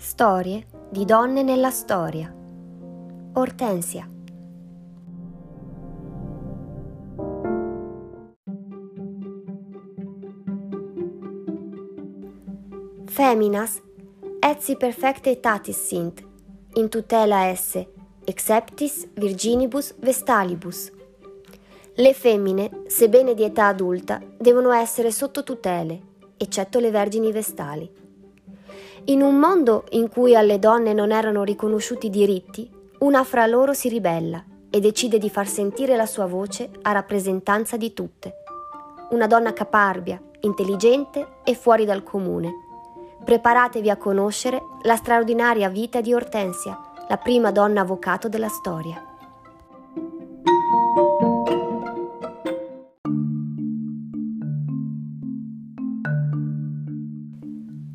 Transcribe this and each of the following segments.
Storie di donne nella storia. Ortensia. Feminas etsi perfectatis sint, in tutela esse, exceptis virginibus vestalibus. Le femmine, sebbene di età adulta, devono essere sotto tutele, eccetto le vergini vestali. In un mondo in cui alle donne non erano riconosciuti diritti, una fra loro si ribella e decide di far sentire la sua voce a rappresentanza di tutte. Una donna caparbia, intelligente e fuori dal comune. Preparatevi a conoscere la straordinaria vita di Ortensia, la prima donna avvocato della storia.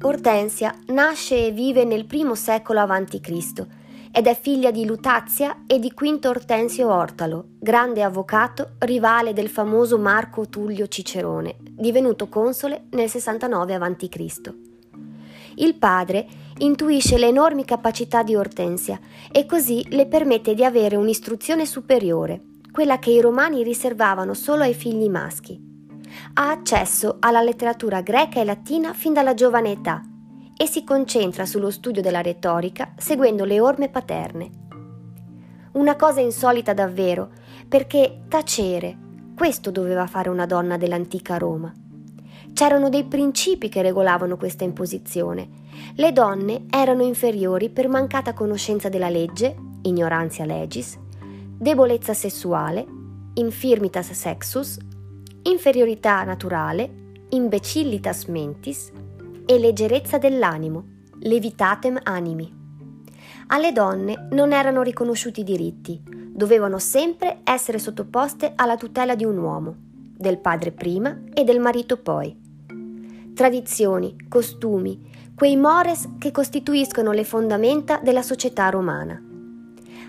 Ortensia nasce e vive nel primo secolo a.C. ed è figlia di Lutazia e di Quinto Ortensio Ortalo, grande avvocato, rivale del famoso Marco Tullio Cicerone, divenuto console nel 69 a.C. Il padre intuisce le enormi capacità di Ortensia e così le permette di avere un'istruzione superiore, quella che i romani riservavano solo ai figli maschi ha accesso alla letteratura greca e latina fin dalla giovane età e si concentra sullo studio della retorica seguendo le orme paterne. Una cosa insolita davvero, perché tacere, questo doveva fare una donna dell'antica Roma. C'erano dei principi che regolavano questa imposizione. Le donne erano inferiori per mancata conoscenza della legge, ignoranza legis, debolezza sessuale, infirmitas sexus, inferiorità naturale, imbecillitas mentis e leggerezza dell'animo, levitatem animi. Alle donne non erano riconosciuti diritti, dovevano sempre essere sottoposte alla tutela di un uomo, del padre prima e del marito poi. Tradizioni, costumi, quei mores che costituiscono le fondamenta della società romana.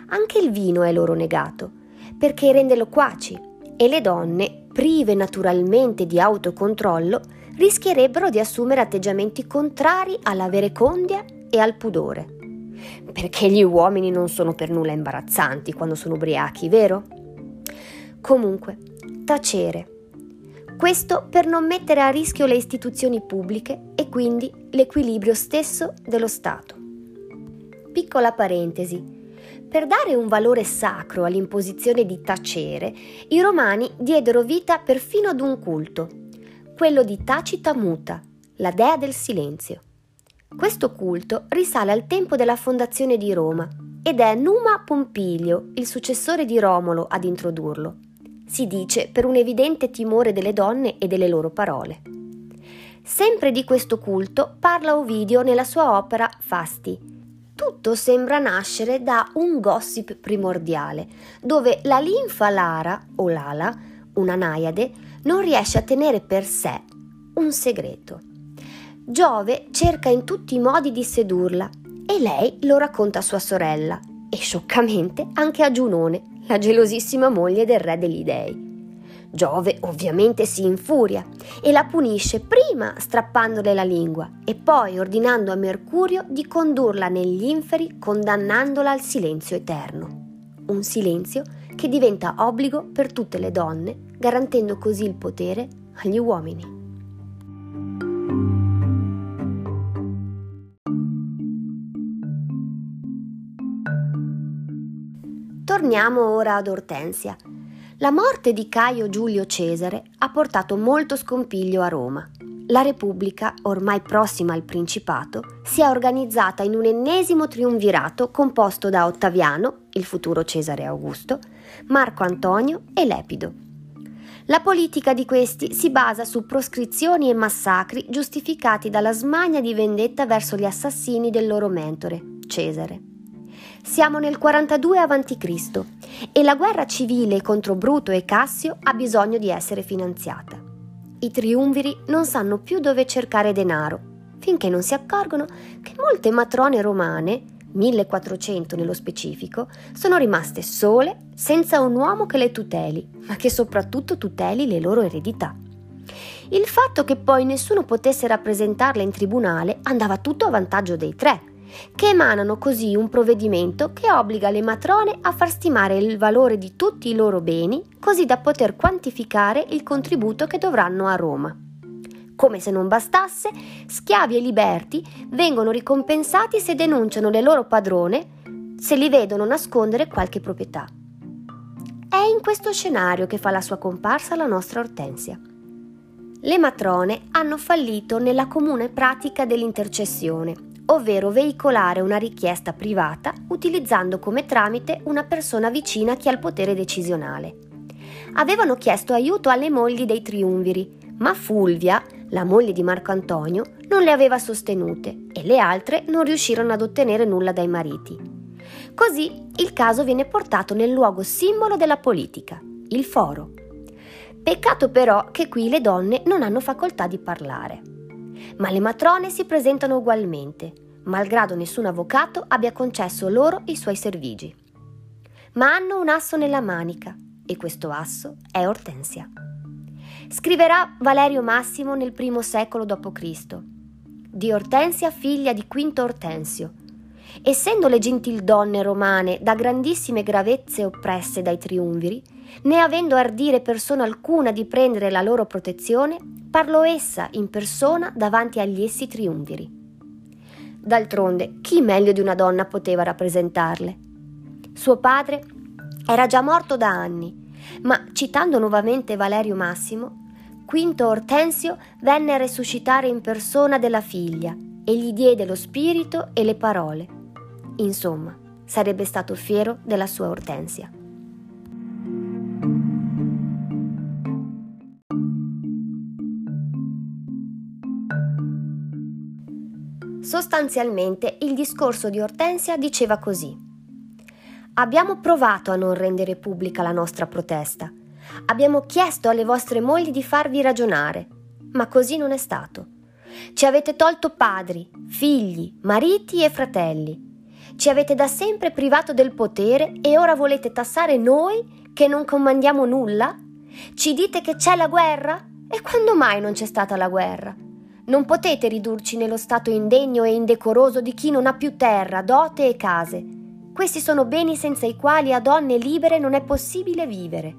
Anche il vino è loro negato, perché rende loquaci e le donne prive naturalmente di autocontrollo, rischierebbero di assumere atteggiamenti contrari alla verecondia e al pudore. Perché gli uomini non sono per nulla imbarazzanti quando sono ubriachi, vero? Comunque, tacere. Questo per non mettere a rischio le istituzioni pubbliche e quindi l'equilibrio stesso dello Stato. Piccola parentesi. Per dare un valore sacro all'imposizione di tacere, i romani diedero vita perfino ad un culto, quello di Tacita Muta, la dea del silenzio. Questo culto risale al tempo della fondazione di Roma ed è Numa Pompilio, il successore di Romolo, ad introdurlo. Si dice per un evidente timore delle donne e delle loro parole. Sempre di questo culto parla Ovidio nella sua opera Fasti, tutto sembra nascere da un gossip primordiale, dove la linfa lara o lala, una naiade, non riesce a tenere per sé un segreto. Giove cerca in tutti i modi di sedurla e lei lo racconta a sua sorella e scioccamente anche a Giunone, la gelosissima moglie del re degli dei. Giove ovviamente si infuria e la punisce prima strappandole la lingua e poi ordinando a Mercurio di condurla negli inferi condannandola al silenzio eterno. Un silenzio che diventa obbligo per tutte le donne, garantendo così il potere agli uomini. Torniamo ora ad Ortensia, la morte di Caio Giulio Cesare ha portato molto scompiglio a Roma. La Repubblica, ormai prossima al Principato, si è organizzata in un ennesimo triumvirato composto da Ottaviano, il futuro Cesare Augusto, Marco Antonio e Lepido. La politica di questi si basa su proscrizioni e massacri giustificati dalla smania di vendetta verso gli assassini del loro mentore, Cesare. Siamo nel 42 a.C. e la guerra civile contro Bruto e Cassio ha bisogno di essere finanziata. I triumviri non sanno più dove cercare denaro, finché non si accorgono che molte matrone romane, 1400 nello specifico, sono rimaste sole senza un uomo che le tuteli, ma che soprattutto tuteli le loro eredità. Il fatto che poi nessuno potesse rappresentarle in tribunale andava tutto a vantaggio dei tre, che emanano così un provvedimento che obbliga le matrone a far stimare il valore di tutti i loro beni, così da poter quantificare il contributo che dovranno a Roma. Come se non bastasse, schiavi e liberti vengono ricompensati se denunciano le loro padrone se li vedono nascondere qualche proprietà. È in questo scenario che fa la sua comparsa la nostra Ortensia. Le matrone hanno fallito nella comune pratica dell'intercessione, ovvero veicolare una richiesta privata utilizzando come tramite una persona vicina a chi ha il potere decisionale. Avevano chiesto aiuto alle mogli dei triumviri, ma Fulvia, la moglie di Marco Antonio, non le aveva sostenute e le altre non riuscirono ad ottenere nulla dai mariti. Così il caso viene portato nel luogo simbolo della politica, il foro. Peccato però che qui le donne non hanno facoltà di parlare. Ma le matrone si presentano ugualmente, malgrado nessun avvocato abbia concesso loro i suoi servigi. Ma hanno un asso nella manica e questo asso è Ortensia. Scriverà Valerio Massimo nel primo secolo d.C. Di Ortensia figlia di Quinto Ortensio, Essendo le gentildonne romane da grandissime gravezze oppresse dai triumviri, né avendo ardire persona alcuna di prendere la loro protezione, parlò essa in persona davanti agli essi triumviri. D'altronde, chi meglio di una donna poteva rappresentarle? Suo padre era già morto da anni, ma citando nuovamente Valerio Massimo, Quinto Ortensio venne a resuscitare in persona della figlia e gli diede lo spirito e le parole. Insomma, sarebbe stato fiero della sua Ortensia. Sostanzialmente il discorso di Ortensia diceva così. Abbiamo provato a non rendere pubblica la nostra protesta. Abbiamo chiesto alle vostre mogli di farvi ragionare, ma così non è stato. Ci avete tolto padri, figli, mariti e fratelli. Ci avete da sempre privato del potere e ora volete tassare noi che non comandiamo nulla? Ci dite che c'è la guerra? E quando mai non c'è stata la guerra? Non potete ridurci nello stato indegno e indecoroso di chi non ha più terra, dote e case. Questi sono beni senza i quali a donne libere non è possibile vivere.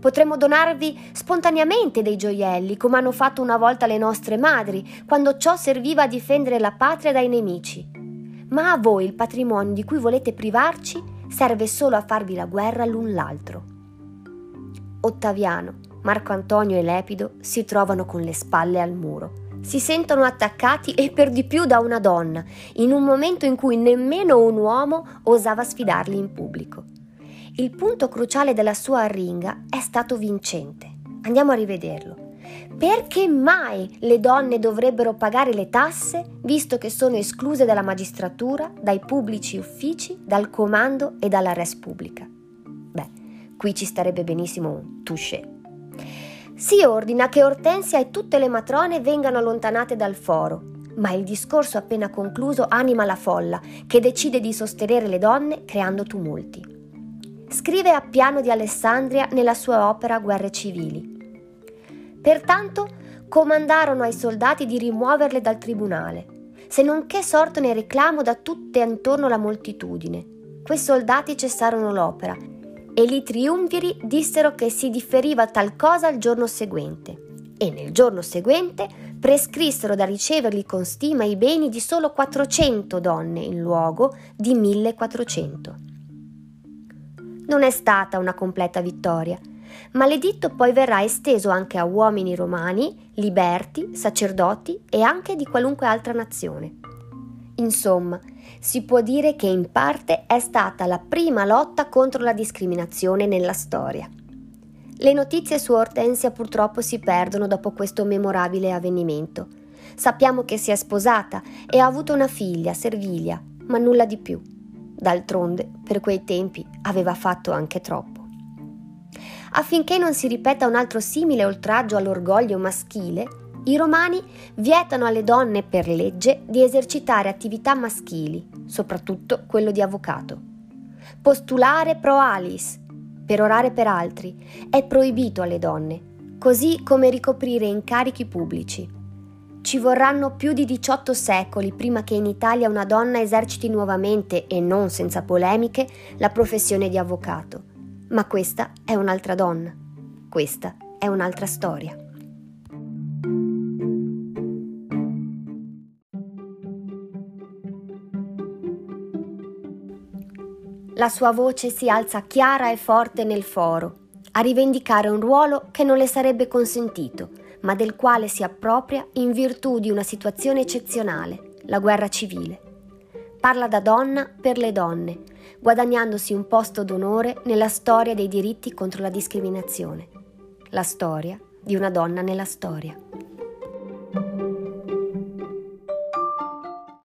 Potremmo donarvi spontaneamente dei gioielli, come hanno fatto una volta le nostre madri, quando ciò serviva a difendere la patria dai nemici ma a voi il patrimonio di cui volete privarci serve solo a farvi la guerra l'un l'altro. Ottaviano, Marco Antonio e Lepido si trovano con le spalle al muro. Si sentono attaccati e per di più da una donna, in un momento in cui nemmeno un uomo osava sfidarli in pubblico. Il punto cruciale della sua arringa è stato vincente. Andiamo a rivederlo. Perché mai le donne dovrebbero pagare le tasse visto che sono escluse dalla magistratura, dai pubblici uffici, dal comando e dalla res pubblica? Beh, qui ci starebbe benissimo un touché. Si ordina che Ortensia e tutte le matrone vengano allontanate dal foro, ma il discorso appena concluso anima la folla, che decide di sostenere le donne creando tumulti. Scrive a Piano di Alessandria nella sua opera Guerre civili. Pertanto comandarono ai soldati di rimuoverle dal tribunale, se non che sortone reclamo da tutte attorno la moltitudine. Quei soldati cessarono l'opera e i triumviri dissero che si differiva tal cosa il giorno seguente e nel giorno seguente prescrissero da riceverli con stima i beni di solo 400 donne in luogo di 1400. Non è stata una completa vittoria, ma l'editto poi verrà esteso anche a uomini romani, liberti, sacerdoti e anche di qualunque altra nazione. Insomma, si può dire che in parte è stata la prima lotta contro la discriminazione nella storia. Le notizie su Ortensia purtroppo si perdono dopo questo memorabile avvenimento. Sappiamo che si è sposata e ha avuto una figlia, Servilia, ma nulla di più. D'altronde, per quei tempi aveva fatto anche troppo affinché non si ripeta un altro simile oltraggio all'orgoglio maschile, i romani vietano alle donne per legge di esercitare attività maschili, soprattutto quello di avvocato. Postulare pro alis, per orare per altri, è proibito alle donne, così come ricoprire incarichi pubblici. ci vorranno più di 18 secoli prima che in Italia una donna eserciti nuovamente, e non senza polemiche, la professione di avvocato. Ma questa è un'altra donna. Questa è un'altra storia. La sua voce si alza chiara e forte nel foro, a rivendicare un ruolo che non le sarebbe consentito, ma del quale si appropria in virtù di una situazione eccezionale, la guerra civile. Parla da donna per le donne, guadagnandosi un posto d'onore nella storia dei diritti contro la discriminazione. La storia di una donna nella storia.